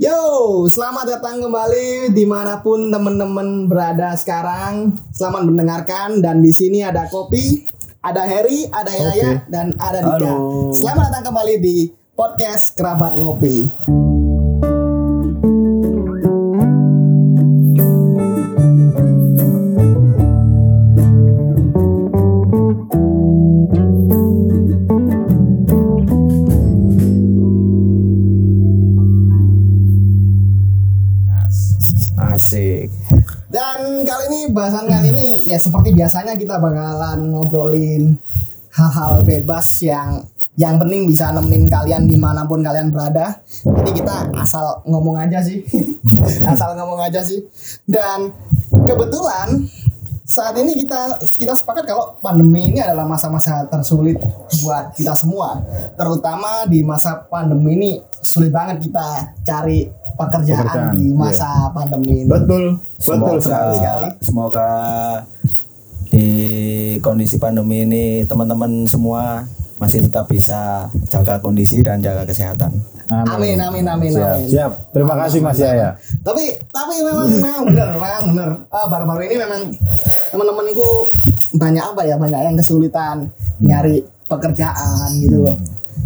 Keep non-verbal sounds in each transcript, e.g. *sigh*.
Yo, selamat datang kembali di mana pun teman-teman berada sekarang. Selamat mendengarkan dan di sini ada Kopi, ada Harry, ada Yaya, dan ada Dika. Halo. Selamat datang kembali di podcast Kerabat Ngopi. Kali ini bahasan kali ini ya seperti biasanya kita bakalan ngobrolin hal-hal bebas yang yang penting bisa nemenin kalian di mana pun kalian berada. Jadi kita asal ngomong aja sih, *laughs* asal ngomong aja sih. Dan kebetulan saat ini kita kita sepakat kalau pandemi ini adalah masa-masa tersulit buat kita semua, terutama di masa pandemi ini sulit banget kita cari pekerjaan, Pekerjaan, di masa pandemi ini. Betul, betul Semoga- sekali. sekali. Semoga di kondisi pandemi ini teman-teman semua masih tetap bisa jaga kondisi dan jaga kesehatan. Amin amin amin Siap, amin. siap. Terima kasih Mas Yaya. Tapi tapi memang memang benar memang benar. Ah, baru-baru ini memang teman-temanku banyak apa ya banyak yang kesulitan nyari pekerjaan gitu loh.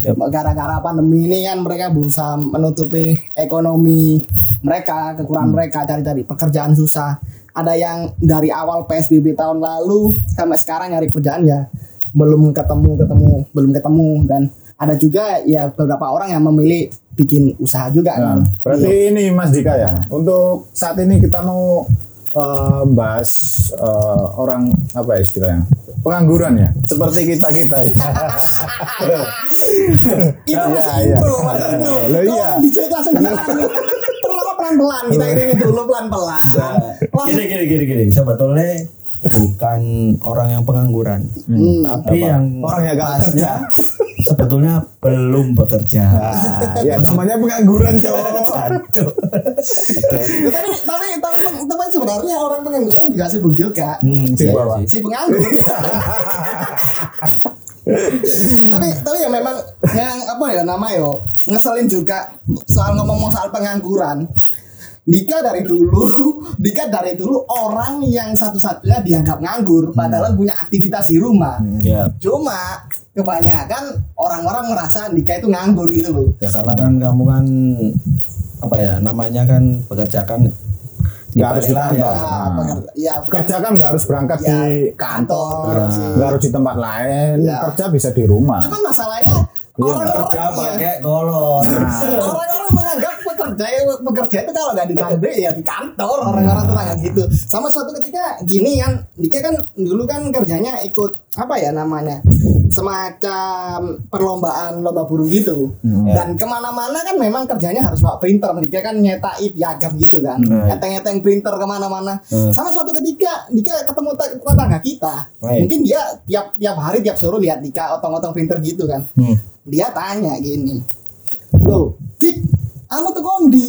Yap. Gara-gara pandemi ini kan mereka berusaha menutupi ekonomi mereka, kekurangan mereka cari-cari pekerjaan susah. Ada yang dari awal PSBB tahun lalu sampai sekarang nyari kerjaan ya belum ketemu ketemu belum ketemu dan ada juga ya beberapa orang yang memilih bikin usaha juga Nah, kan. berarti ini Mas Dika ya. Untuk saat ini kita mau eh, bahas eh, orang apa ya istilahnya pengangguran ya, seperti kita kita. ya. itu Iya, masih iya. intro masih intro Loh, iya. di cerita langsung *laughs* jalan pertama pelan pelan kita ini dulu pelan pelan Gini gini gini gini. Sebetulnya bukan orang yang pengangguran, Hmm. tapi Apa? yang Orang yang gak sebetulnya belum bekerja. Nah, ya namanya pengangguran cowok. Aduh. tapi tapi tapi tapi sebenarnya orang pengangguran juga sibuk juga Hmm, Si iya Bapak. sih. si penganggur tapi tapi ya memang yang apa ya nama yo ngeselin juga soal ngomong soal pengangguran Dika dari dulu, Dika dari dulu orang yang satu-satunya dianggap nganggur, padahal punya aktivitas di rumah. Ya, Cuma kebanyakan orang-orang merasa Dika itu nganggur gitu loh. ya karena kan kamu kan apa ya namanya kan bekerja kan di Nggak harus di kantor. Ya, Nah. peker- ya, Kerja kan nggak harus berangkat Ya, di kantor, nggak harus di tempat lain. Ya. Kerja bisa di rumah. Cuman masalahnya Iya, orang-orang Kerja ya, pakai kolor. *laughs* orang-orang menganggap pekerja pekerja itu kalau nggak di pabrik ya di kantor orang-orang tuh nggak gitu. Sama suatu ketika gini kan, Dika kan dulu kan kerjanya ikut apa ya namanya semacam perlombaan lomba burung gitu. Hmm. Dan ke mana-mana kan memang kerjanya harus bawa printer. Dika kan nyetai piagam gitu kan, Hmm. ngeteng-ngeteng printer ke mana-mana. Hmm. Sama suatu ketika Dika ketemu te- tetangga kita, Baik. mungkin dia tiap tiap hari tiap suruh lihat Dika otong-otong printer gitu kan Hmm. dia tanya gini loh dik aku tuh kondi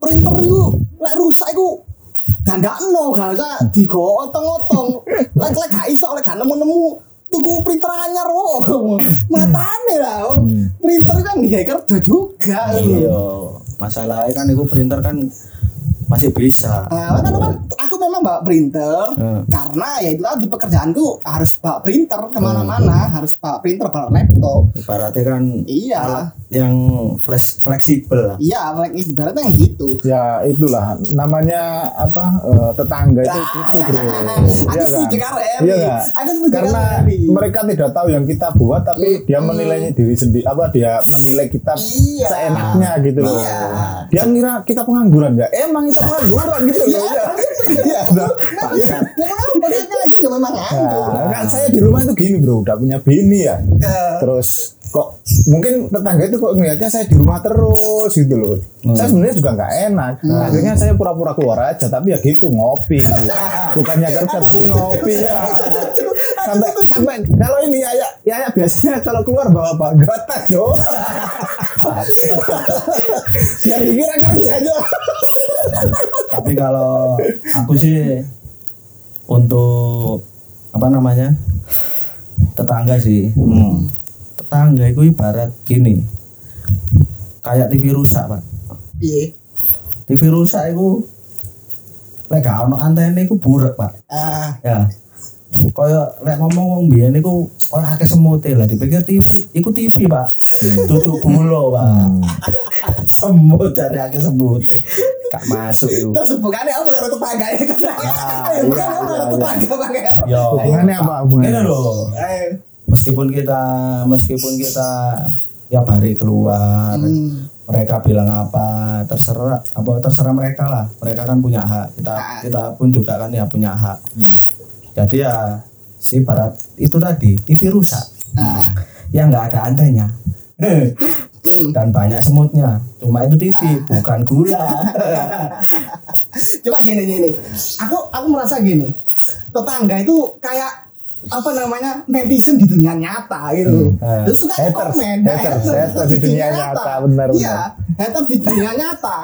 printer itu lek rusak itu dandakno gak usah digotong-otong *laughs* lek lek gak iso lek gak nemu-nemu tuku printer anyar wo. Matane lah wong. printer kan digawe kerja juga. Iya, masalahnya kan itu printer kan masih bisa. Nah, kan, kan aku memang bawa printer Hmm. karena ya itu tadi pekerjaanku harus bawa printer ke mana-mana harus bawa printer bawa laptop Ibaratnya kan iya yang flex, fleksibel iya like ibaratnya yang gitu Ya itulah namanya apa eh, tetangga itu itu bro. Aku Iya setuju kan? Iya setuju Karena mereka tidak tahu yang kita buat tapi dia menilainya diri sendiri apa dia menilai kita Iya. seenaknya gitu loh. Iya. Dia ngira kita pengangguran ya. Emang itu pengangguran gitu loh. Iya, Iya. Iya. Ya memang bagaimana itu ya. Nah, kan saya di rumah itu gini bro, udah punya bini ya. Terus kok mungkin tetangga itu kok ngeliatnya saya di rumah terus gitu loh. Saya sebenarnya juga nggak enak. Akhirnya saya pura-pura keluar aja, tapi ya gitu ngopi. Gitu. *laughs* Bukannya kerja tapi ngopi ya. Sampai sampai kalau ini ya ya biasanya kalau keluar bawa bagotan jo. yang dikira kerja jo. Tapi kalau aku sih untuk apa namanya tetangga sih. Hmm. Tetangga itu ibarat gini, kayak TV rusak pak. Iya. TV rusak iku lek gak ono antene iku buruk, Pak. Ah, Ya. Kaya lek ngomong wong biyen iku koyo akeh semute lah dipikir TV, iku TV, Pak. Tutuk gula, Pak. *laughs* Semut jare akeh semute. Gak masuk iku. terus hubungannya apa karo tetangga itu? *laughs* Ayo, iya, bukan apa karo iya, tetangga Pangeran. Yo. Hubungannya apa hubungannya? loh. Ayo. Meskipun kita meskipun kita tiap hari keluar, Hmm. mereka bilang apa terserah apa terserah mereka lah mereka kan punya hak kita Ah. kita pun juga kan ya punya hak jadi ya si barat itu tadi TV rusak Ah. yang nggak ada antennya Hmm. *laughs* dan banyak semutnya cuma itu TV bukan gula *laughs* Coba gini gini. Aku aku merasa gini. Tetangga itu kayak apa namanya netizen di dunia nyata gitu. Hmm. Terus suka Haters, komen. haters, haters di dunia nyata, benar, Iya, haters di dunia nyata.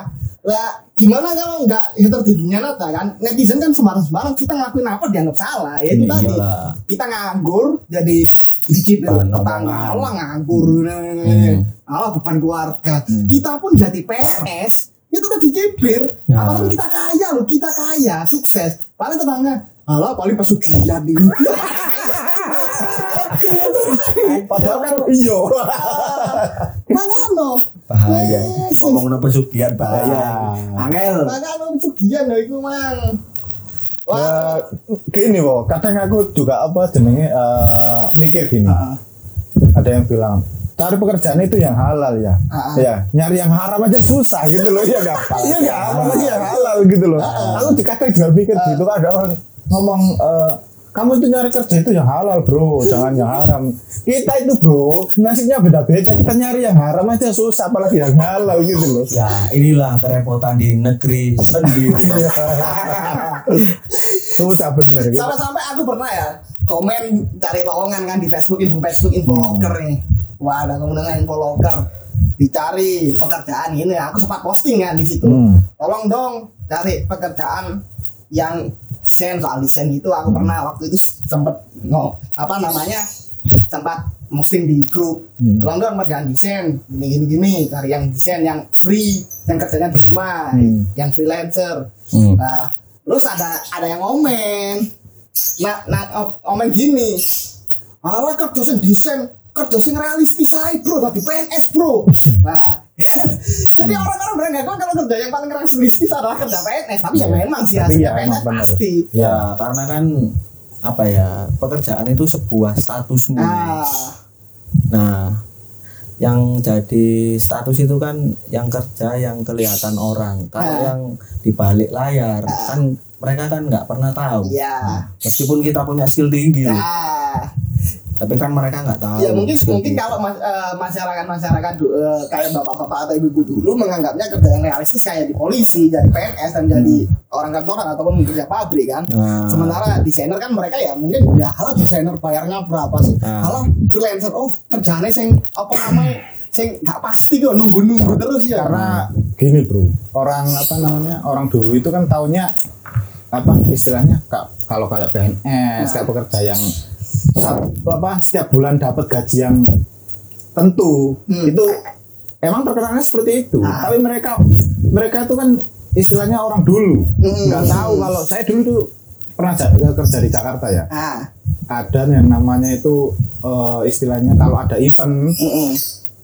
Lah gimana kalau nggak haters di dunia nyata kan? Netizen kan sembarang-sembarang kita ngelakuin apa dianggap salah. Ya itu tadi. Kita nganggur jadi dicipir Bahan tetangga. Allah nganggur. Hmm. Allah beban keluarga. Kita pun jadi PNS itu udah dicibir. Nah. Apalagi kita kaya loh, kita kaya, sukses. Paling tetangga, Allah paling pesugihan *laughs* nih. Padahal kan iya. *laughs* Makanya bahaya ngomong pesugihan bahaya angel Makanya pesugihan loh itu mang. Ya, Wah, gini wo, kadang aku juga apa jenenge eh, mikir gini. Ah. Ada yang bilang cari pekerjaan itu yang halal ya. Ah. Ya, nyari yang haram aja susah gitu loh. Iya enggak? Iya enggak? Apalagi yang halal gitu loh. Aku di kadang juga mikir gitu kan ada orang ngomong eh, kamu itu nyari kerja itu yang halal bro, jangan yang haram. Kita itu bro, nasibnya beda-beda. Kita nyari yang haram aja susah, apalagi yang halal gitu loh. ya inilah kerepotan di negeri sendiri *laughs* Susah bener gitu. sampai-sampai aku pernah ya komen cari lowongan kan di Facebook info Facebook info locker nih. Wah, ada kemudian info locker dicari pekerjaan ini aku sempat posting kan di situ. Hmm. Tolong dong cari pekerjaan yang desain soal desain gitu aku pernah waktu itu sempet ngo apa namanya sempat posting di grup Hmm. tolong dong pekerjaan desain gini gini gini cari yang desain yang free yang kerjanya di rumah Hmm. yang freelancer Hmm. nah terus ada ada yang ngomen nah nah o- ngomen gini ala kerja desain kerja sing realistis aja bro tadi PNS bro. Nah *laughs* jadi orang-orang beranggapan kalau kerja yang paling realistis adalah kerja PNS tapi ya memang sih Tapi hasilnya ya, PNS pasti. Ya karena kan apa ya pekerjaan itu sebuah statusmu nah nah yang jadi status itu kan yang kerja yang kelihatan orang. Kalau Ah. yang di balik layar kan mereka kan nggak pernah tahu. Ya meskipun kita punya skill tinggi. Nah tapi kan mereka nggak tahu ya mungkin skill mungkin kalau mas- eh, masyarakat masyarakat du- eh, kayak bapak-bapak atau ibu-ibu dulu menganggapnya kerja yang realistis kayak di polisi jadi PNS dan jadi orang kantoran ataupun kerja pabrik kan. Nah. sementara desainer kan mereka ya mungkin udah halah desainer bayarnya berapa sih? Nah. halah freelancer oh kerjanya sing apa namanya sing nggak pasti kok nunggu-nunggu terus ya. Karena gini bro. Orang apa namanya orang dulu itu kan taunya apa istilahnya kak kalau kayak PNS kayak pekerja yang apa setiap bulan dapat gaji yang tentu Hmm. itu emang terkenalnya seperti itu Ah. tapi mereka mereka itu kan istilahnya orang dulu Hmm. nggak tahu kalau saya dulu tuh pernah ja- kerja di Jakarta ya ah ada yang namanya itu eh, istilahnya kalau ada event mm-mm.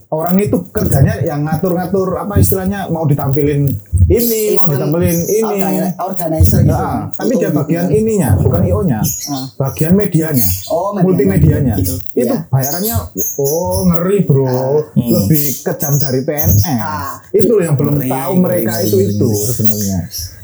orang itu kerjanya yang ngatur-ngatur apa istilahnya mau ditampilin ini mau Event ditampilin ini. Organ- organizer gitu. Nah, tapi dia bagian gitu. ininya bukan io nya. Ah. bagian medianya. Oh medianya. multimedianya. Gitu. itu Iya. bayarannya oh ngeri bro. Hmm. lebih kejam dari PNS Ah. itu loh yang belum Ngeri, tahu ngeri, mereka ngeri, itu ngeri, itu sebenarnya.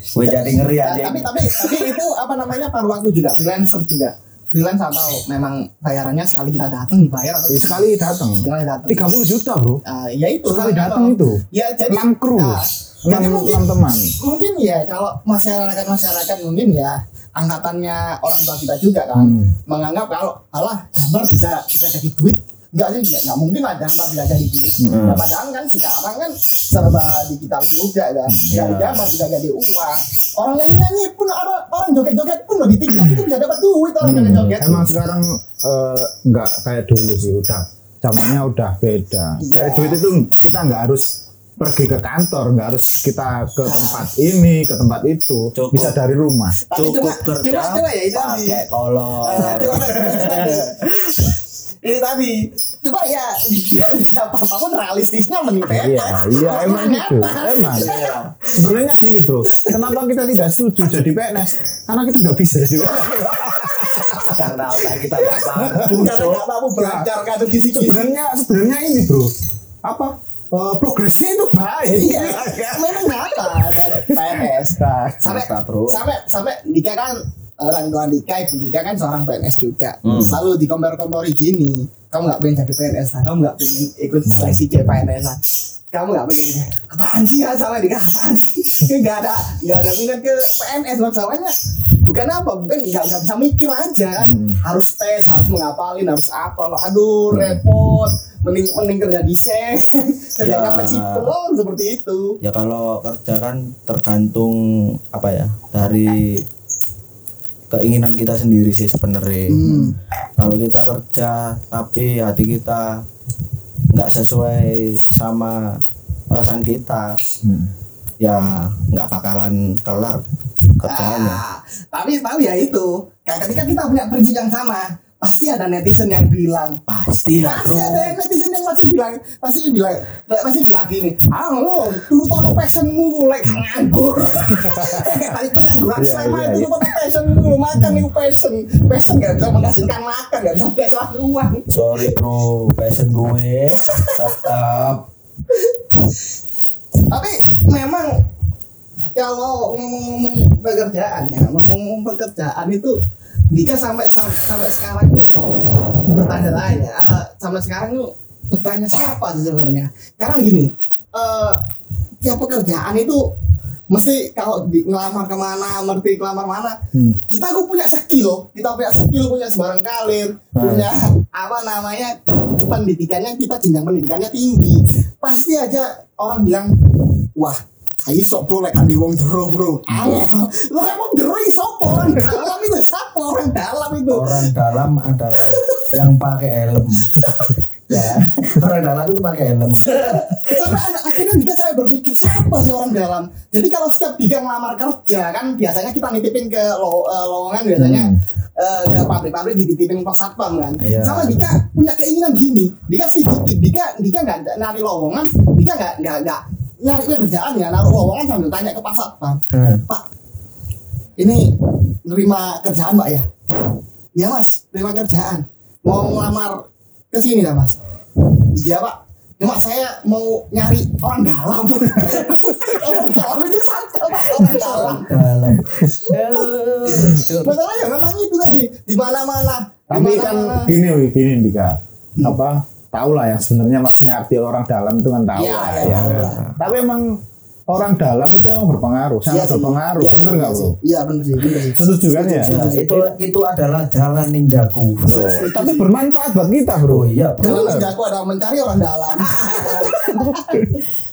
Gue jadi ngeri Nah, aja tapi tapi tapi itu apa namanya paruh waktu juga. Freelancer juga. Freelance atau memang bayarannya sekali kita datang dibayar atau Eh, sekali datang. Sekali datang. 30 juta bro. Ah, ya itu. Sekali datang itu. Ya jadi enam kru ah, jadi enam mungkin teman mungkin ya kalau masyarakat masyarakat mungkin ya angkatannya orang tua kita juga kan Hmm. menganggap kalau alah gambar bisa bisa jadi duit enggak sih enggak, enggak mungkin lah gambar bisa jadi duit Hmm. nah, padahal kan sekarang kan serba digital juga kan dari Iya. gambar bisa jadi uang orang nyanyi nyanyi pun ada orang joget joget pun loh di tiktok itu bisa dapat duit orang joget joget Hmm. Emang sekarang nggak kayak dulu sih udah zamannya udah beda. Iya. Dari duit itu kita nggak harus pergi ke kantor nggak harus kita ke tempat ini ke tempat itu Cukup. bisa dari rumah Tapi cukup cuma- kerja cuma- cuma ya itu tadi. pakai kolor Ah, cuma tadi. ini tadi cuma ya siapa pun realistisnya mending iya PNS. iya emang gitu Nyata. emang Iya. sebenarnya gini bro kenapa kita tidak setuju jadi PNS karena kita nggak bisa jadi PNS karena otak kita nggak mampu Karena nggak mampu belajar kan kisi-kisi. sebenarnya sebenarnya ini bro apa eh, progresnya itu baik Iya, memang nyata PNS. Sampai Nyata, bro. sampai sampai Dika kan orang tua Dika, ibu Dika kan seorang PNS juga. Hmm. Selalu dikompar-kompari gini, kamu nggak pengen jadi PNS lah, kamu nggak pengen ikut seleksi CPNS lah. Kamu nggak pengen apaan sih ya sama Dika apaan sih? Nggak ada nggak ada minat ke PNS masalahnya. Bukan apa, bukan nggak nggak bisa mikir aja kan. Harus tes, harus menghafalin, harus apa loh. Aduh, repot. Mending mending kerja di set, *laughs* kerjanya Ya. fleksibel seperti itu. ya kalau kerja kan tergantung apa ya dari keinginan kita sendiri sih sebenarnya Hmm. kalau kita kerja tapi hati kita nggak sesuai sama perasaan kita Hmm. ya nggak bakalan kelar kerjaannya Ah, tapi tapi ya itu kayak ketika kita punya prinsip yang sama pasti ada netizen yang bilang pasti lah pasti ada yang netizen yang pasti bilang pasti bilang pasti bilang gini ah lo dulu tau passionmu like nganggur. *laughs* Tadi pengangguran Iya, selama iya, itu iya. lu passionmu makan itu passion passion gak bisa menghasilkan makan gak bisa menghasilkan uang sorry bro. Passion gue. Tetap. Tapi memang kalau ngomong-ngomong pekerjaan ya ngomong-ngomong pekerjaan itu Dika sampai sam- sampai sekarang tuh bertanya-tanya eh, sampai sekarang tuh bertanya siapa sih sebenarnya? Karena gini eh tiap pekerjaan itu mesti kalau di, ngelamar ke mana ngerti ngelamar mana Hmm. kita tuh punya skill kita punya skill punya sebarang kalir punya apa namanya pendidikannya kita jenjang pendidikannya tinggi. Pasti aja orang bilang wah iso bro lek andi wong jero bro? Bro lo emang jero iso apa? orang dalam itu siapa orang dalam itu? Orang dalam adalah yang pakai helm. *laughs* Ya orang dalam itu pakai helm. Anak- akhirnya Dika saya berpikir siapa sih orang dalam? Jadi kalau setiap Dika ngelamar kerja kan biasanya kita nitipin ke lo- eh, lowongan biasanya eh, ke pabrik-pabrik dititipin pos satpam kan? Iya. sama Dika punya keinginan gini Dika sedikit Dika Dika nggak nyari lowongan Dika nggak nggak nggak nyari kerjaan ya naruh lowongan sambil tanya ke satpam Hmm. Pak ini nerima kerjaan Pak ya? Iya mas. Terima kerjaan. Mau ngelamar ke sini dah mas. Iya Pak. Cuma saya mau nyari orang dalam. *laughs* Orang dalam itu santai Pak. Orang dalam. Dalam. Masalahnya memang itu tadi. Di mana mana tapi kan gini wih, gini Dika. Apa tahu lah yang sebenarnya maksudnya arti orang dalam itu kan tahu Iya, lah iya, ya. lah. tapi emang orang dalam itu emang berpengaruh sangat berpengaruh bener nggak bro iya bener sih bener sih. Setuju kan ya? Ya, itu itu adalah jalan ninjaku. Tapi bermanfaat buat kita bro. Oh iya bro. Jalan ninjaku adalah mencari orang dalam. *laughs*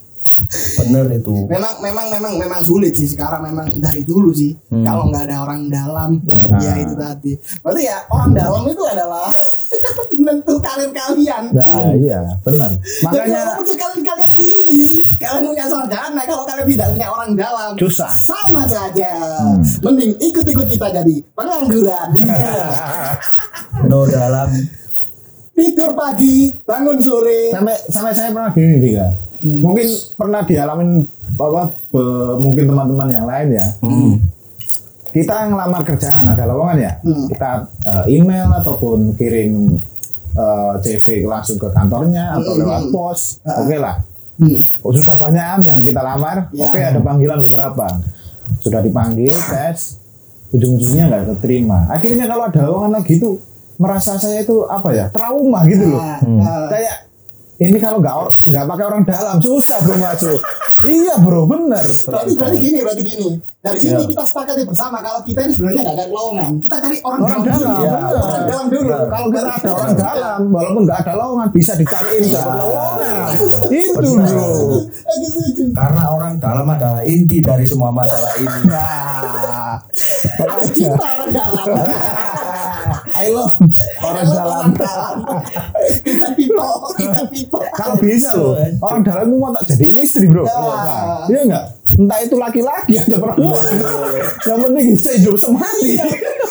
bener itu. Memang memang memang memang sulit sih sekarang memang dari dulu sih. Hmm. kalau nggak ada orang dalam Nah. ya itu tadi. Berarti ya orang dalam itu adalah *laughs* menentu karir kalian. Nah iya benar. Makanya walaupun kalian kalian tinggi kalian punya sarjana kalau kalian tidak punya orang dalam Susah. sama saja. Hmm. mending ikut-ikut kita jadi pengangguran. *laughs* *laughs* No dalam. Tidur pagi bangun sore. Sampai sampai saya pernah gini Dika mungkin pernah dialamin apa be- mungkin teman-teman yang lain ya hmm. kita ngelamar kerjaan ada lowongan ya Hmm. kita eh, email ataupun kirim eh, CV langsung ke kantornya atau Hmm. lewat pos oke lah Hmm. Oh, sudah banyak yang kita lamar Ya. oke ada panggilan beberapa sudah dipanggil tes ujung-ujungnya nggak keterima akhirnya kalau ada lowongan lagi itu merasa saya itu apa ya trauma gitu loh Nah, Hmm. nah, kayak ini kalau nggak nggak pakai orang dalam susah bro masuk iya bro bener Berarti berarti gini, berarti gini. Dari sini Ya. kita sepakati bersama kalau kita ini sebenarnya nggak ada lowongan. Kita cari orang, orang dalam dulu. Iya, bener. Orang dalam dulu. Bener. Kalau nggak ada orang dalam walaupun nggak ada lowongan bisa dicariin Iya. dapat lowongan itu bro karena orang dalam adalah inti dari semua masalah ini nah Kita orang dalam. *laughs* I love orang dalam. kita people kita people Kalau bisa loh, orang dalam mau tak jadiin istri bro. Ya. Iya enggak? Entah itu laki-laki atau perempuan. Yang penting bisa hidup semati.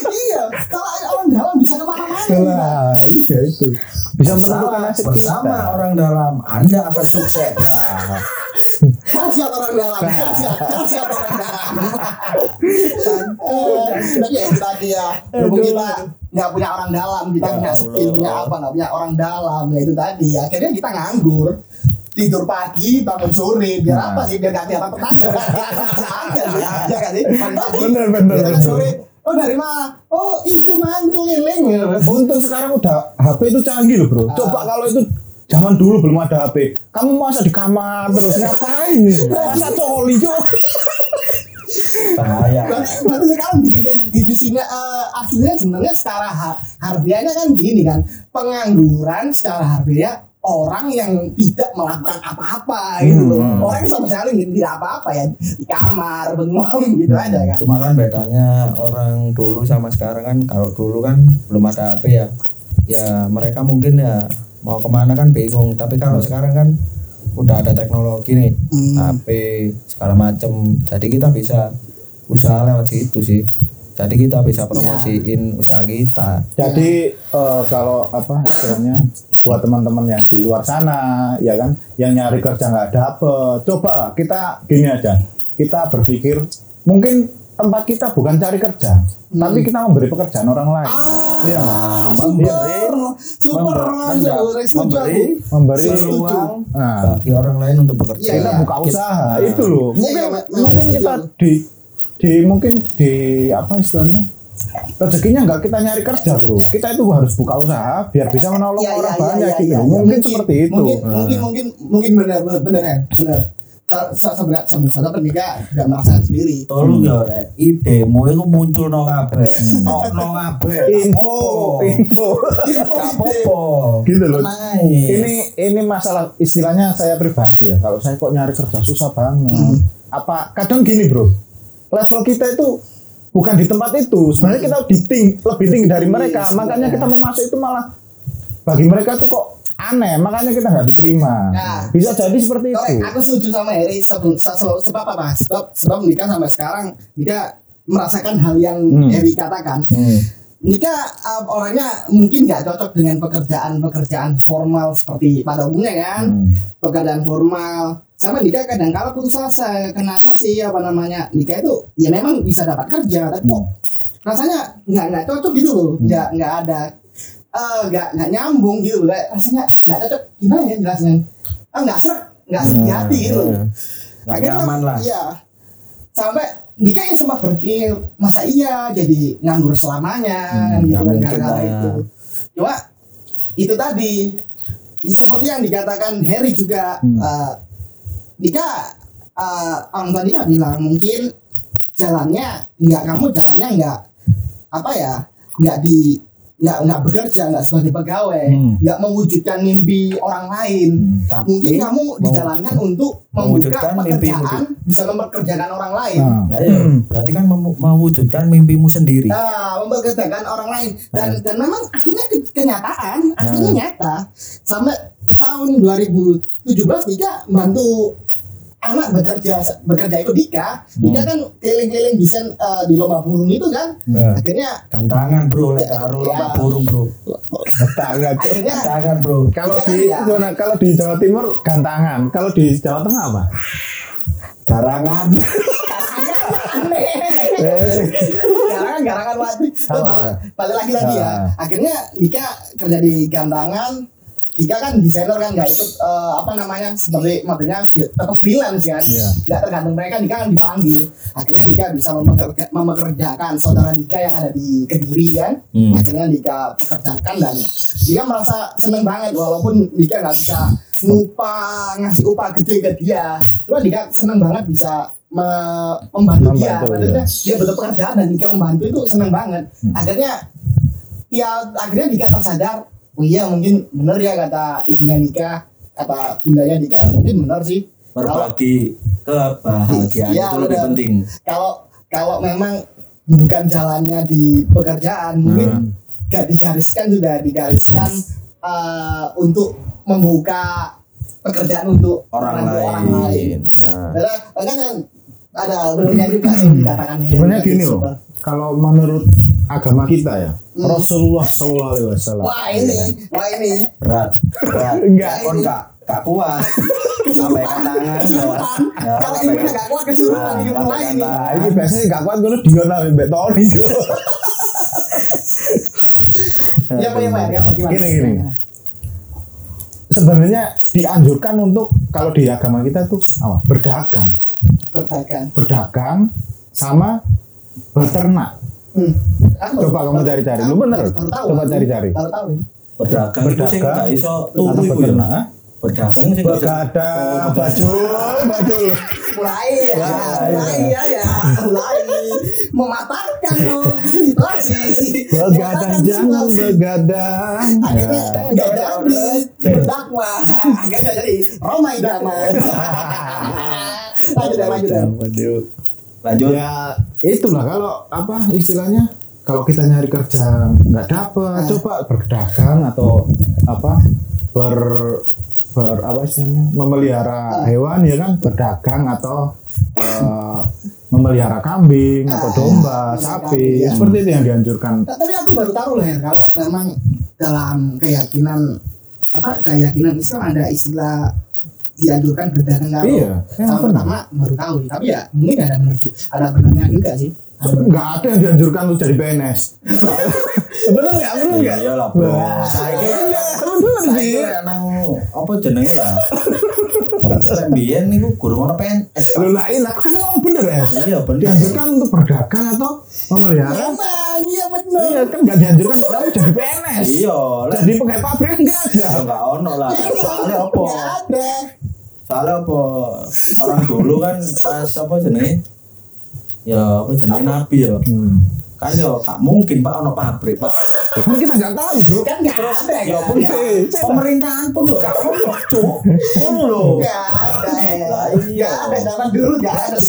iya kalau orang dalam bisa ke mana-mana Nah, iya itu. Bisa menentukan bersama, nasib bersama kita. orang dalam Anda akan sukses. *laughs* Khasiat orang dalam khasiat orang dalam *laughs* tapi ya itu tadi ya. Berhubung kita nggak punya orang dalam kita Ya punya skill punya apa nggak punya orang dalam ya itu tadi. Akhirnya kita nganggur tidur pagi bangun sore biar Nah. apa sih? Biar gak tiap tetangga. Aja ya kan sih? Bener, bener, sore. Oh dari mana? Oh itu mantu keliling ya. Untung sekarang udah HP itu canggih loh bro. Coba kalau itu zaman dulu belum ada HP, kamu masa di kamar terus ngapain? *laughs* Masa coli cok? *laughs* bahaya. Berarti, sekarang di, di, di, di sini eh, aslinya sebenarnya secara ha- harfiahnya kan gini kan pengangguran secara harfiah orang yang tidak melakukan apa-apa gitu loh Hmm. orang yang sama sekali tidak apa-apa ya di kamar bengong gitu aja kan Cuma kan bedanya orang dulu sama sekarang kan kalau dulu kan belum ada HP ya. Ya mereka mungkin ya mau ke mana kan bingung. Tapi kalau sekarang kan udah ada teknologi nih, Hmm. HP segala macem. Jadi kita bisa usaha lewat situ sih. Jadi kita bisa promosiin usaha kita. Jadi eh, kalau apa istilahnya buat teman-teman yang di luar sana ya kan yang nyari kerja nggak dapet coba kita gini aja kita berpikir mungkin tempat kita bukan cari kerja tapi kita memberi pekerjaan orang lain. Ah Iya super Memberi- super memberi. Memberi Setuju. peluang Nah. bagi orang lain untuk bekerja. Iya, kita iya. buka usaha. Itu loh. Iya, mungkin iya, memang mungkin kita di di mungkin di apa istilahnya? Rezekinya nggak kita nyari kerja bro. Kita itu harus buka usaha biar bisa menolong Iya, orang iya, banyak iya, gitu iya, loh. iya. mungkin, seperti itu. Mungkin, Nah. mungkin, mungkin, mungkin benar, benar, benar ya, benar. Saya sebenarnya sebenarnya nikah tidak merasakan sendiri. Tolong ya rek, idemu itu muncul no kabeh. Oh, no kabeh. info info. Gak apa-apa. gitu loh. Ini ini masalah istilahnya saya pribadi ya. Kalau saya kok nyari kerja susah banget. Apa kadang gini bro. Level kita itu bukan di tempat itu. Sebenarnya kita di ting- lebih tinggi dari mereka. makanya kita mau masuk itu malah bagi mereka tuh kok aneh makanya kita nggak diterima Nah. bisa jadi seperti itu aku setuju sama Eri sebab, sebab, sebab apa? Sebab, sebab nikah sampai sekarang nikah merasakan hal yang Hmm. Eri katakan. Hmm. Nikah uh, orangnya mungkin nggak cocok dengan pekerjaan-pekerjaan formal seperti pada umumnya kan. Hmm. Pekerjaan formal sama nikah kadang kala putus asa. Kenapa sih apa namanya nikah itu ya memang bisa dapat kerja tapi kok rasanya nggak nggak cocok gitu loh. Nggak nggak ada eh, nggak nggak nyambung gitu loh. Kayak rasanya nggak cocok gimana ya jelasnya? Ah nggak ser nggak di hati gitu loh. Nggak nyaman lah. Iya. Sampai Dika yang sempat berpikir masa iya jadi nganggur selamanya Hmm, gitu kan gara-gara lah. itu. Cuma itu tadi seperti yang dikatakan Harry juga Hmm. eh, Dika eh, orang tadi Dika bilang mungkin jalannya nggak kamu jalannya nggak apa ya nggak di nggak nggak bekerja nggak sebagai pegawai. Hmm. nggak mewujudkan mimpi orang lain. Tapi mungkin kamu mau- dijalankan untuk membuka mewujudkan mimpimu pekerjaan bisa mempekerjakan orang lain. Nah, Nah, iya. berarti kan mem- mewujudkan mimpimu sendiri. nah mempekerjakan orang lain. Dan dan memang akhirnya ke- kenyataan akhirnya nyata. Sampai tahun 2017 Dika bantu anak bekerja bekerja itu Dika Dika kan keliling-keliling desain eh, di lomba burung itu kan Nah, akhirnya gantangan bro, lek taruh Ya. lomba burung bro. gantangan. akhirnya Gantangan bro. kalau di zona kalau di Jawa Timur gantangan kalau di Jawa Tengah apa Garangan. eh, garangan garangan Sama. balik lagi tadi ya Nah. akhirnya Dika kerja di gantangan Dika kan desainer kan nggak ikut eh, apa namanya seperti modelnya apa freelance kan Iya. nggak tergantung mereka Dika kan dipanggil akhirnya Dika bisa mempekerja, mempekerjakan saudara Dika yang ada di kediri kan Hmm. akhirnya Dika pekerjakan dan Dika merasa seneng banget walaupun Dika nggak bisa ngupah ngasih upah gede ke dia cuma Dika seneng banget bisa me- membantu, dia Membantu, maksudnya iya. dia butuh pekerjaan dan Dika membantu itu seneng banget Hmm. akhirnya ya akhirnya Dika tersadar oh iya mungkin bener ya kata ibunya Dika kata bundanya Dika mungkin bener sih Berbagi kebahagiaan Iya, itu lebih benar. penting. kalau kalau memang bukan jalannya di pekerjaan mungkin Hmm. gak digariskan sudah digariskan eh, untuk membuka pekerjaan untuk orang lain. orang lain. Nah, Karena makanya ada benarnya juga sih dikatakan Sebenarnya gini loh, kalau menurut agama kita ya, Hmm. Rasulullah Shallallahu Alaihi Wasallam. Wah ini, wah ini. berat, berat. *laughs* Enggak. kon gak gak kuat. Sampaikan tangan. ya. Ya, Kalau sampaikan- ibunya gak kuat kesurupan Nah, di sampaikan ini. Ini biasanya gak kuat gue dia lah Mbak Tony. Ya apa ya Pak? Ya? Gini, gini. Sebenarnya dianjurkan untuk kalau di agama kita tuh apa? Berdagang, Berdagang. berdagang sama beternak. Hmm. Aku Coba kamu cari-cari. Lu bener? Coba cari-cari. Baru tahu. Berdagang itu sing gak iso Atau turu iku ya. ah? Berdagang sing gak. Begadang, bajul, *laughs* bajul. Mulai ya, Ya, mulai ya, ya, mulai mematahkan dong situasi. Begadang jangan begadang. Akhirnya Ya. nggak jadi berdakwah, nggak jadi Roma idaman. *laughs* Lanjut ya, lanjut ya. Lanjut. Ya itulah kalau apa istilahnya kalau kita nyari kerja nggak dapet, Ah. coba berdagang atau apa ber ber apa istilahnya memelihara Ah. hewan ya kan berdagang atau eh, memelihara kambing atau Ah, domba, iya, sapi ya. seperti itu yang dianjurkan. Nah, tapi aku baru tahu loh ya kalau memang dalam keyakinan apa keyakinan Islam ada istilah dianjurkan berdagang Iya, tahun emang benar. pertama baru tahu nih. tapi ya mungkin ada benar ju- ada benarnya juga sih Ada benar. Nggak ada yang dianjurkan untuk jadi PNS. Bener nggak? Bener Iya nggak? iyalah, Bro. Saiki iya, bener sih. nang apa jenenge ya? Biyen niku guru ono PNS. Loh lah, iya, kan ngomong bener ya. Iya bener. Dianjurkan untuk berdagang atau memelihara Emang, iya benar Iya kan nggak dianjurkan kamu jadi PNS. Iya, Jadi pegawai pabrik enggak ada. Ya enggak ono lah. Soalnya apa? Nggak ada Soalnya apa? Orang dulu kan pas apa jenenge? Ya apa jenenge nabi ya. Kan ya gak mungkin Pak ono pabrik, Pak. Ya kan kita nggak tahu bro. kan nggak ada Ya kan? pun Cek, pemerintahan pun yo gak ono, Cuk. Ngono lho. nggak ada ya iya. ada zaman dulu nggak ada.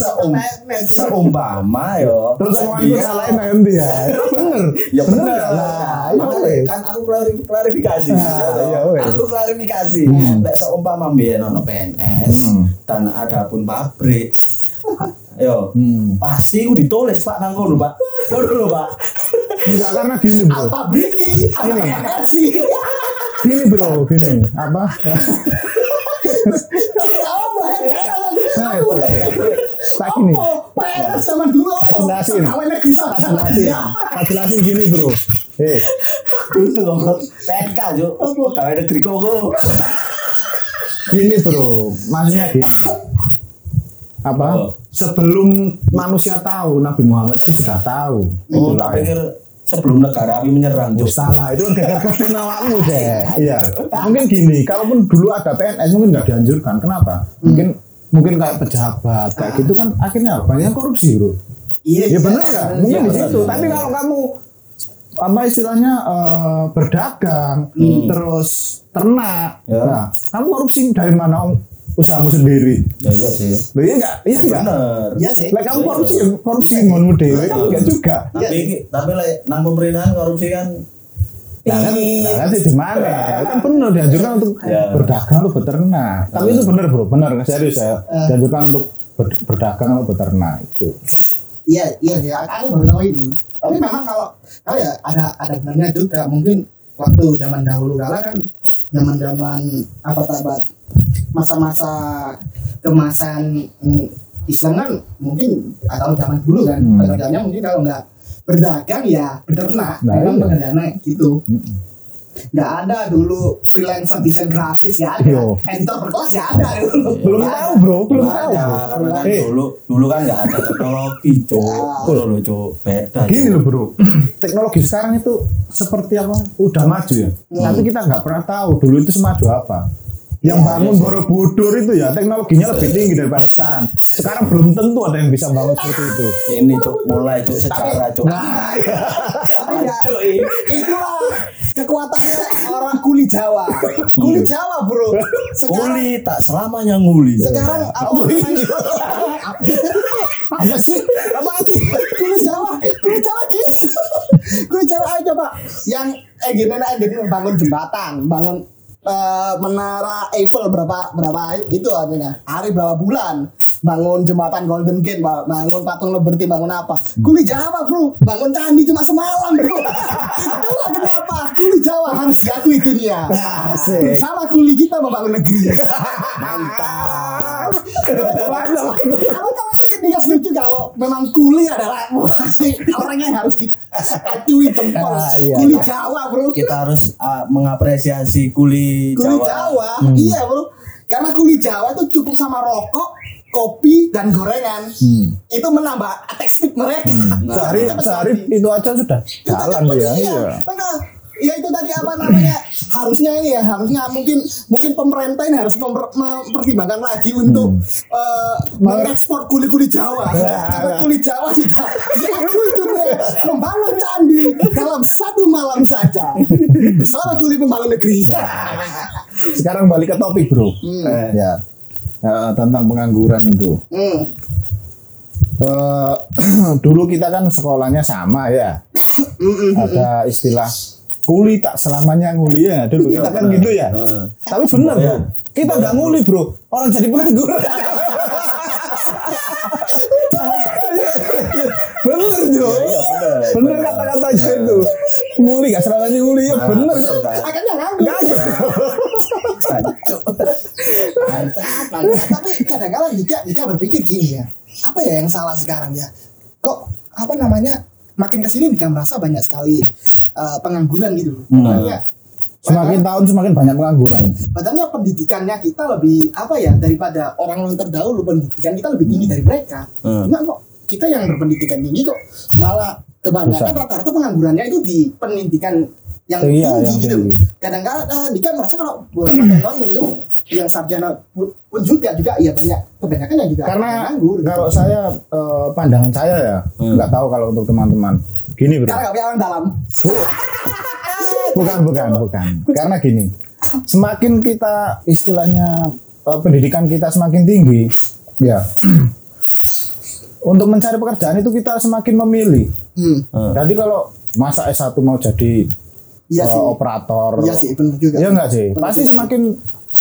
Seumpama yo. Terus lek semua itu biyen- salahin nanti ya. *laughs* Bener. Ya bener Bener. lah. Makanya kan aku klari- klarifikasi. Aku klarifikasi. Nek seumpama mbiyen ono PNS Hmm. dan ada pun pabrik. Yo, Hmm. pasti aku ditulis Pak nang kono, Pak. Lho, Pak. Enggak karena gini bro. pabrik apa Ini. Sih Gini bro, gini. Apa *laughs* Nah, itu. Tak gini. PNS zaman dulu Tak jelasin. Pegawai Tak jelasin. Tak jelasin gini bro. Eh, Itu goblok. PNK, Cuk. Gawe negeri koko. gini bro. Maksudnya gini. Apa? Oh. Sebelum manusia tahu Nabi Muhammad itu sudah tahu. Oh, tak pikir sebelum negara api menyerang, Oh, salah itu kan gara-gara *laughs* awakmu deh. Iya. Mungkin gini, kalaupun dulu ada PNS mungkin nggak dianjurkan. Kenapa? Mungkin mungkin kayak pejabat kayak gitu kan akhirnya banyak yang korupsi bro. iya Ya benar nggak? Mungkin Iya, di situ. Tapi kalau kamu apa istilahnya eh, berdagang terus ternak, Ya. nah kamu korupsi dari mana usahamu sendiri? Ya iya sih. Loh iya nggak? Iya nggak? Bener. iya sih Lah kamu korupsi ya korupsi ngonmu dewe kan enggak juga. Tapi tapi lek nang pemerintahan korupsi kan Nah kan, nah kan sih di mana? Kan benar dianjurkan untuk Ya. berdagang atau beternak. Tapi itu benar bro, benar serius saya. Dianjurkan untuk ber- berdagang atau beternak itu. iya iya iya aku baru tahu ini tapi memang kalau kalau ya ada ada benarnya juga mungkin waktu zaman dahulu kala kan zaman zaman apa tabat masa-masa kemasan mm, Islam kan mungkin atau zaman dulu kan Hmm. mungkin kalau nggak berdagang ya beternak Nah, memang iya. pekerjaannya gitu Mm-mm. nggak ada dulu freelancer desain grafis nggak ada Yo. editor berkelas nggak ada dulu Belum Nggak tahu bro, belum tahu. ada, karena kan Eh, dulu dulu kan nggak ada teknologi, Cuk. Ngono lho, Cuk. Beda. Gini loh bro, *clears throat* teknologi sekarang itu seperti apa? Udah maju ya. Tapi kita nggak pernah tahu dulu itu semaju apa. Yang Ya, bangun Borobudur itu ya teknologinya lebih tinggi daripada sekarang. Sekarang belum tentu ada yang bisa bangun seperti itu. Ini Cuk, mulai Cuk secara Cuk. Nah, ya. nggak itulah kekuatannya orang kuli Jawa kuli Jawa bro sekarang Kuli tak selamanya nguli. sekarang apa apa sih? Apa sih? kuli Jawa kuli Jawa gitu kuli Jawa aja coba. yang engine engine bangun jembatan bangun eh, menara Eiffel berapa berapa itu artinya. Hari berapa bulan? Bangun jembatan Golden Gate ba- bangun patung Liberty bangun apa? Kuli Jawa bro. Bangun candi cuma semalam bro. Itulah kenapa? Kuli Jawa harus diakui dunia. Asik. sama kuli kita membangun negeri. Mantap. kalau dia setuju kalau memang kuli adalah *laughs* orang yang harus diakui tempel Ah, iya. kuli Jawa bro. Kita harus ah, mengapresiasi kuli, kuli Jawa. Jawa, iya bro. Karena kuli Jawa itu cukup sama rokok kopi dan gorengan. Itu menambah atekstik mereka. Sehari sehari itu aja sudah jalan dia. Iya. Maka, ya itu tadi apa namanya harusnya ini ya harusnya mungkin mungkin pemerintah ini harus memper- mempertimbangkan lagi untuk eh, mengekspor kuli-kuli Jawa karena kuli Jawa sudah diakui dunia membangun candi dalam satu malam saja bersama kuli pembangun negeri Sekarang balik ke topik, Bro. Eh, Ya. Ya, tentang pengangguran itu. Hmm. Eh, *clears throat* dulu kita kan sekolahnya sama ya. Ada istilah kuli tak selamanya nguli ya. Dulu kita kan gitu ya. Heeh. Tapi benar bro, kita nggak nguli bro, orang jadi pengangguran. *laughs* bener Jo, bener kata-katanya itu. Nguli nggak selamanya nguli ya bener. Akhirnya nganggur. Mantap, mantap. tapi kadang-kadang juga juga berpikir gini ya apa ya yang salah sekarang ya kok apa namanya makin ke sini kita merasa banyak sekali eh, pengangguran gitu Padahal- Semakin tahun semakin banyak pengangguran. Padahal pendidikannya kita lebih apa ya daripada orang orang terdahulu pendidikan kita lebih tinggi dari mereka. Hmm. Kok kita yang berpendidikan tinggi kok malah kebanyakan rata-rata penganggurannya itu di pendidikan yang Iya, tinggi yang gitu. tinggi. Kadang-kadang eh, Dika merasa kalau beberapa tahun itu yang sarjana pun pun juga juga ya banyak kebanyakan yang juga Karena nganggur. gitu. kalau saya eh, pandangan saya ya, nggak tahu kalau untuk teman-teman. Gini bro. karena nggak punya orang dalam. bukan bukan bukan karena gini semakin kita istilahnya eh, pendidikan kita semakin tinggi ya *clears throat* untuk mencari pekerjaan itu kita semakin memilih Hmm. Hmm. jadi kalau masa S1 mau jadi Iya eh, sih. operator Iya sih benar juga. ya enggak sih pasti juga semakin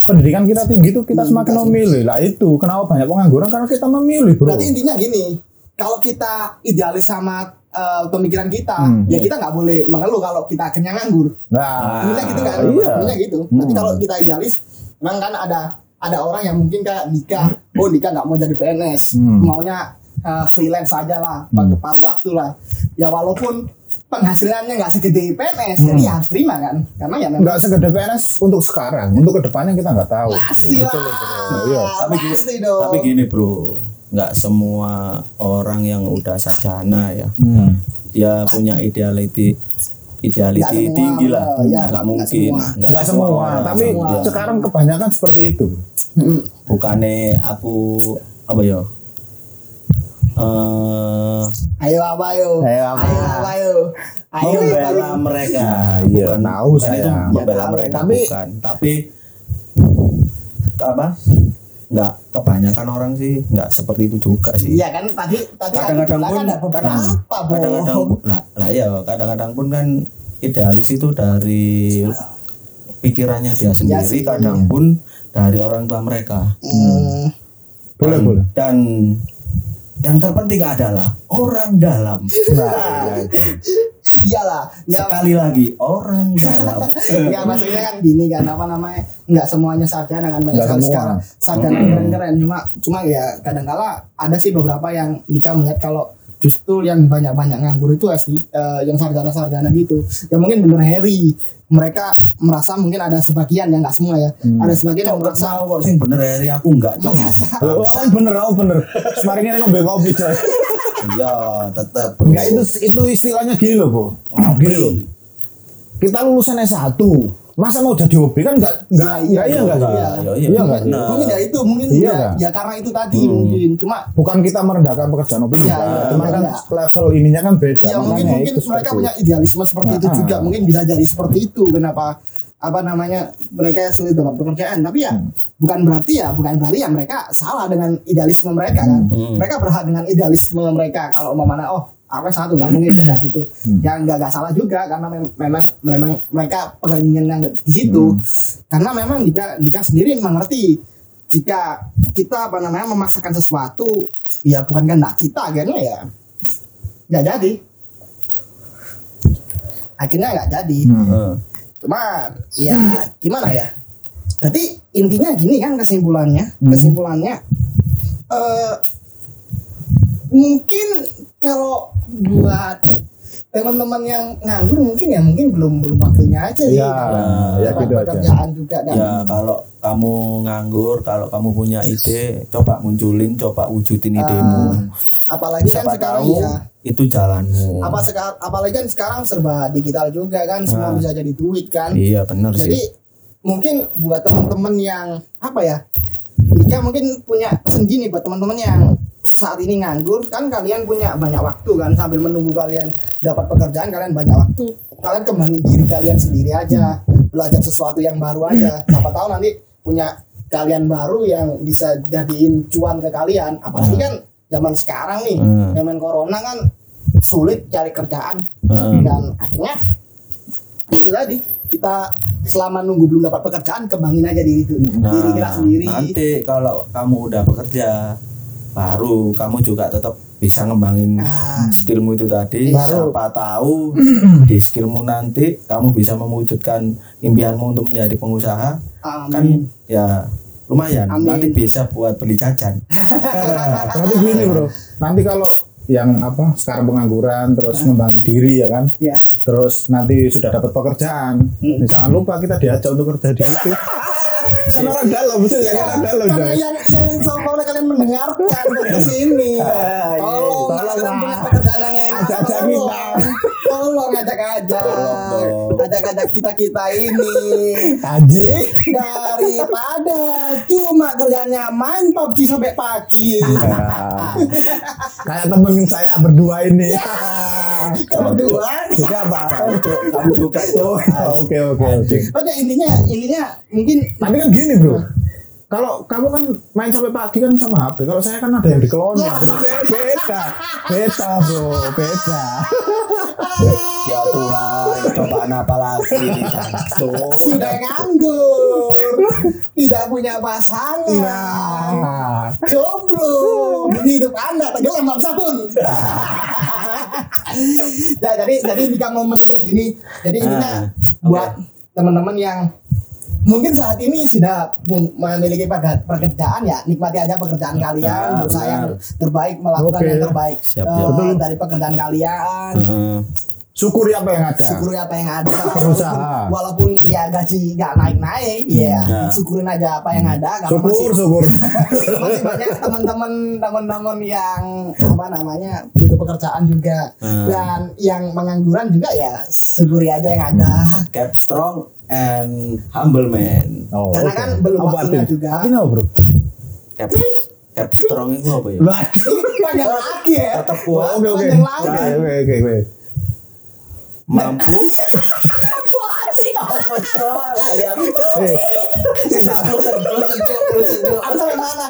pendidikan kita tinggi itu kita Hmm, semakin enggak sih. memilih lah itu kenapa banyak pengangguran karena kita memilih bro Berarti intinya gini, kalau kita idealis sama eh, pemikiran kita, Hmm. ya kita nggak boleh mengeluh kalau kita akhirnya nganggur. nah Intinya gitu kan? iya Intinya gitu. Hmm. kalau kita idealis, memang kan ada ada orang yang mungkin kayak nikah, oh nikah nggak mau jadi PNS, Hmm. maunya eh, freelance aja lah, pakai paruh waktu lah. Ya walaupun penghasilannya nggak segede PNS, jadi ya harus terima kan? Karena ya memang nggak segede PNS untuk sekarang untuk ke depannya kita nggak tahu pasti lah, Gitu loh, bro. Iya. Tapi gini, pasti dong. tapi gini bro, nggak semua orang yang udah sarjana ya, Hmm. dia punya ideality ideality Nggak semua, tinggi lah. Ya, nggak nggak mungkin, semua. nggak semua, orang, tapi semua. sekarang kebanyakan seperti itu. Hmm. bukannya aku apa ya? Eh, Ayo apa ayo? Ayo apa? Ayo apa ayo? Ayo membela mereka, Nah, iya, bukan tahu bukan saya. itu membela Ya, mereka, Tapi- bukan. Tapi apa? Nggak kebanyakan orang sih nggak seperti itu juga sih. Iya kan tadi tadi kadang-kadang kan pun ada beberapa kadang-kadang bohong. pun- lah, lah ya kadang-kadang pun kan idealis itu dari pikirannya dia sendiri sih. kadang pun dari orang tua mereka Hmm. Boleh, dan, boleh. dan yang terpenting adalah orang dalam. Nah, *laughs* Iyalah, ya sekali lagi orang dalam. *laughs* Ya maksudnya kan gini kan apa namanya nggak semuanya sarjana kan banyak sekali. sekarang sarjana keren-keren cuma cuma ya kadang-kala ada sih beberapa yang nikah melihat kalau justru yang banyak-banyak nganggur itu asli eh, yang sarjana-sarjana gitu ya mungkin bener Harry mereka merasa mungkin ada sebagian yang nggak semua ya ada sebagian yang nggak merasa tahu kok sing bener hari aku nggak cok *laughs* oh, bener, oh bener. Semarin ini ngombe kopi, coy. ya tetap Enggak itu itu istilahnya gini loh, Bu. Gini loh. Kita lulusan S1, masa mau jadi hobi kan enggak enggak Iya, iya iya enggak sih? iya, iya, Iya enggak sih? benar. mungkin ya itu mungkin Iya, ya, kan? ya karena itu tadi mungkin cuma Bukan kita merendahkan pekerjaan hobi Iya, iya, Cuma kan enggak. level ininya kan beda. ya mungkin mungkin itu mereka seperti punya idealisme seperti itu juga ah. mungkin bisa jadi seperti itu kenapa apa namanya mereka sulit dapat pekerjaan tapi ya Hmm. bukan berarti ya bukan berarti ya mereka salah dengan idealisme mereka kan Hmm. mereka berhak dengan idealisme mereka kalau mana oh aku satu nggak mungkin *clears throat* beda gitu. Yang nggak nggak salah juga karena mem- memang memang mereka pengen di situ. Karena memang Dika Dika sendiri mengerti jika kita apa namanya memaksakan sesuatu ya bukan kehendak kita akhirnya ya nggak jadi. Akhirnya nggak jadi. Heeh. Cuman ya gimana ya? Berarti intinya gini kan kesimpulannya. Kesimpulannya eh mungkin kalau buat teman-teman yang nganggur mungkin ya mungkin belum belum waktunya aja sih. Iya, Karena ya gitu aja. pekerjaan juga dan Ya kalau kamu nganggur, kalau kamu punya ide, coba munculin, coba wujudin idemu. apalagi kan Siapa sekarang tahu ya itu jalanmu. apa sekarang apalagi kan sekarang serba digital juga kan semua Nah. bisa jadi duit kan. Iya benar Jadi sih. mungkin buat teman-teman yang apa ya? Dika mungkin punya gini buat teman-teman yang saat ini nganggur kan kalian punya banyak waktu kan sambil menunggu kalian dapat pekerjaan kalian banyak waktu. Kalian kembangin diri kalian sendiri aja belajar sesuatu yang baru aja. Siapa tahu nanti punya kalian baru yang bisa jadiin cuan ke kalian. Apalagi kan zaman sekarang nih Hmm. zaman corona kan sulit cari kerjaan. Hmm. dan akhirnya itu tadi kita selama nunggu belum dapat pekerjaan kembangin aja diri itu diri kita sendiri. Nah, nanti kalau kamu udah bekerja, baru kamu juga tetap bisa ngembangin Nah, skillmu itu tadi. Baru. Siapa tahu *clears throat* di skillmu nanti kamu bisa mewujudkan impianmu untuk menjadi pengusaha. amin. Kan ya lumayan. Amin. Nanti bisa buat beli jajan. *laughs* Berarti gini bro nanti kalau yang apa sekarang pengangguran terus ngembangin diri ya kan ya terus nanti sudah dapat pekerjaan Hmm. jangan lupa kita diajak untuk kerja di situ *laughs* kan orang dalam betul ya orang dalam karena yang yang sama kalian mendengarkan ke sini *laughs* Ah, iya. tolong Tolong, punya pekerjaan yang enak Ajak-ajak tolong. kita. tolong ajak-ajak kita kita ini Aji daripada cuma kerjanya main PUBG sampai pagi. Kayak temen saya berdua ini. Kamu berdua? Jadi apa kamu juga tuh. Oh, oke oke oke. Oke intinya intinya mungkin tapi kan gini bro kalau kamu kan main sampai pagi kan sama HP kalau saya kan ada yang di kelonnya bro beda. Beda bro. Beda. Ya Tuhan, cobaan apa lagi sudah nganggur. Tidak punya pasangan. Nah jomblo. Hidup anda tenggelam dalam sabun. Ya *laughs* jadi jadi jika mau menutup gini jadi intinya Ah, buat teman-teman yang mungkin saat ini sudah mem- memiliki pekerjaan ya nikmati aja pekerjaan kalian Ah, berusaha yang terbaik melakukan Oke. yang terbaik Siap. Betul. dari pekerjaan kalian Heeh. Syukuri apa yang ada syukuri apa yang ada Berusaha. walaupun ya gaji nggak naik naik ya Ya. syukurin aja apa yang ada karena syukur masih syukur *laughs* masih banyak teman-teman teman-teman yang apa namanya butuh pekerjaan juga Hmm. dan yang pengangguran juga ya syukuri aja yang ada Cap strong and humble man. oh, Karena oke. kan belum Apa waktunya juga. apa bro Cap cap strong itu apa ya? lah *laughs* panjang lagi ya Tetap kuat, Panjang lagi. oke oke oke mampu. Sampai mana?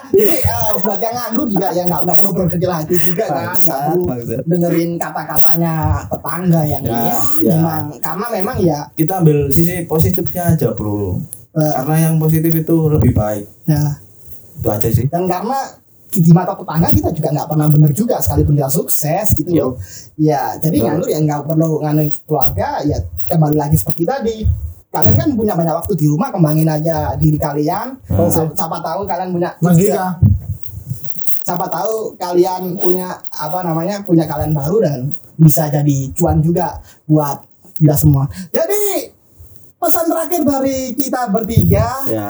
Buat yang nganggur juga ya nggak nggak perlu berkecil hati juga kan, perlu dengerin kata-katanya tetangga yang Ya, ya, ya. memang karena memang ya Kita ambil sisi positifnya aja, Bro. eh, Karena yang positif itu lebih baik. ya Itu aja sih. dan karena di mata tetangga kita juga nggak pernah bener juga sekalipun dia sukses gitu Yo. loh. Ya jadi nganggur ya nggak perlu nganu keluarga ya kembali lagi seperti tadi. Kalian kan punya banyak waktu di rumah kembangin aja diri kalian. Hmm. Siapa tahu kalian punya Mas Dika. siapa tahu kalian punya apa namanya punya kalian baru dan bisa jadi cuan juga buat kita semua. Jadi pesan terakhir dari kita bertiga Ya.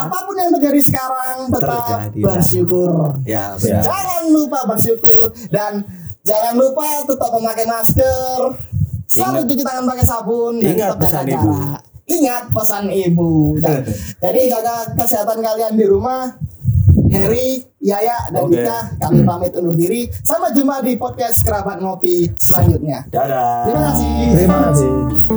apa pun yang terjadi sekarang tetap Terjadi. bersyukur Ya, Ya. benar. jangan lupa bersyukur dan jangan lupa tetap memakai masker selalu cuci tangan pakai sabun dan Ingat tetap pesan jaga ibu. jarak. ingat pesan ibu Dan- *laughs* jadi jaga kesehatan kalian di rumah Harry, Yaya, dan. Dika kami pamit undur diri sampai jumpa di podcast kerabat ngopi selanjutnya Dadah. terima kasih terima kasih